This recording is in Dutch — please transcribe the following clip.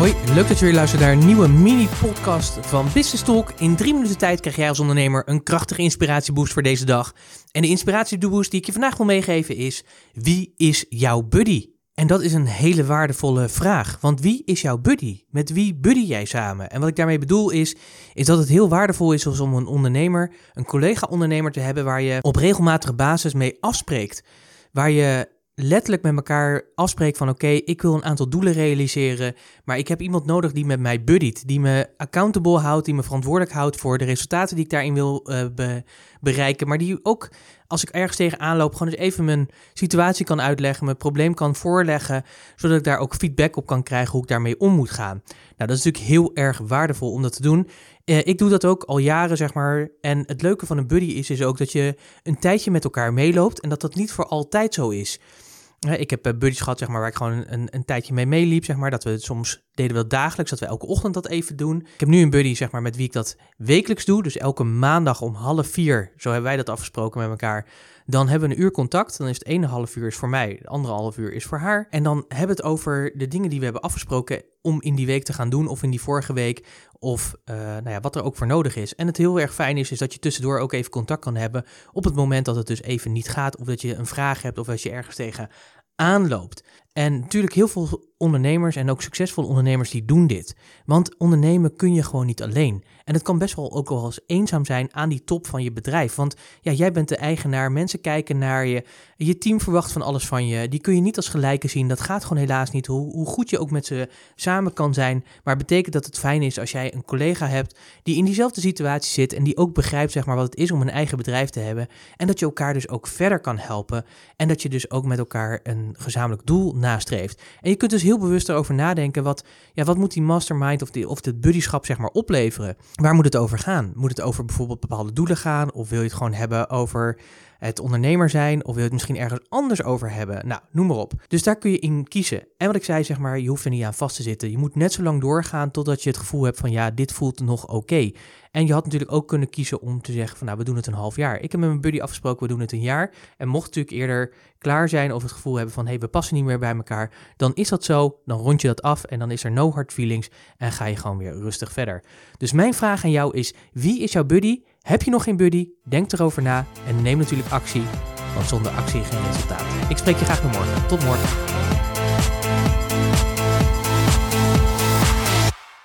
Hoi, leuk dat je weer naar een nieuwe mini-podcast van Business Talk. In drie minuten tijd krijg jij als ondernemer een krachtige inspiratieboost voor deze dag. En de inspiratieboost die ik je vandaag wil meegeven is: wie is jouw buddy? En dat is een hele waardevolle vraag. Want wie is jouw buddy? Met wie buddy jij samen? En wat ik daarmee bedoel is, is dat het heel waardevol is om een ondernemer, een collega-ondernemer te hebben waar je op regelmatige basis mee afspreekt. Waar je letterlijk met elkaar afspreekt van oké, ik wil een aantal doelen realiseren, maar ik heb iemand nodig die met mij buddyt, die me accountable houdt, die me verantwoordelijk houdt voor de resultaten die ik daarin wil uh, bereiken, maar die ook als ik ergens tegen aanloop, gewoon eens even mijn situatie kan uitleggen, mijn probleem kan voorleggen, zodat ik daar ook feedback op kan krijgen hoe ik daarmee om moet gaan. Nou, dat is natuurlijk heel erg waardevol om dat te doen. Uh, ik doe dat ook al jaren, zeg maar. En het leuke van een buddy is, is ook dat je een tijdje met elkaar meeloopt en dat dat niet voor altijd zo is. Ik heb eh, buddies gehad, zeg maar, waar ik gewoon een, een tijdje mee meeliep, zeg maar. Dat we soms deden we dagelijks, dat we elke ochtend dat even doen. Ik heb nu een buddy, zeg maar, met wie ik dat wekelijks doe. Dus elke maandag om half vier, zo hebben wij dat afgesproken met elkaar. Dan hebben we een uur contact. Dan is het ene half uur is voor mij, de andere half uur is voor haar. En dan hebben we het over de dingen die we hebben afgesproken om in die week te gaan doen. Of in die vorige week. Of uh, nou ja, wat er ook voor nodig is. En het heel erg fijn is, is dat je tussendoor ook even contact kan hebben. Op het moment dat het dus even niet gaat. Of dat je een vraag hebt. Of als je ergens tegen aanloopt. En natuurlijk heel veel ondernemers en ook succesvolle ondernemers die doen dit. Want ondernemen kun je gewoon niet alleen. En het kan best wel ook wel eens eenzaam zijn aan die top van je bedrijf. Want ja, jij bent de eigenaar, mensen kijken naar je, je team verwacht van alles van je. Die kun je niet als gelijke zien. Dat gaat gewoon helaas niet. Hoe, hoe goed je ook met ze samen kan zijn. Maar het betekent dat het fijn is als jij een collega hebt die in diezelfde situatie zit en die ook begrijpt zeg maar, wat het is om een eigen bedrijf te hebben. En dat je elkaar dus ook verder kan helpen. En dat je dus ook met elkaar een gezamenlijk doel nastreeft. En je kunt dus heel bewust erover nadenken, wat, ja, wat moet die mastermind of, die, of dit buddyschap zeg maar opleveren? Waar moet het over gaan? Moet het over bijvoorbeeld bepaalde doelen gaan? Of wil je het gewoon hebben over het ondernemer zijn? Of wil je het misschien ergens anders over hebben? Nou, noem maar op. Dus daar kun je in kiezen. En wat ik zei, zeg maar, je hoeft er niet aan vast te zitten. Je moet net zo lang doorgaan totdat je het gevoel hebt van ja, dit voelt nog oké. En je had natuurlijk ook kunnen kiezen om te zeggen van nou, we doen het een half jaar. Ik heb met mijn buddy afgesproken, we doen het een jaar. En mocht natuurlijk eerder klaar zijn of het gevoel hebben van hé, hey, we passen niet meer bij elkaar, dan is dat zo. Dan rond je dat af en dan is er no hard feelings en ga je gewoon weer rustig verder. Dus mijn vraag aan jou is, wie is jouw buddy? Heb je nog geen buddy? Denk erover na en neem natuurlijk actie, want zonder actie geen resultaat. Ik spreek je graag naar morgen. Tot morgen.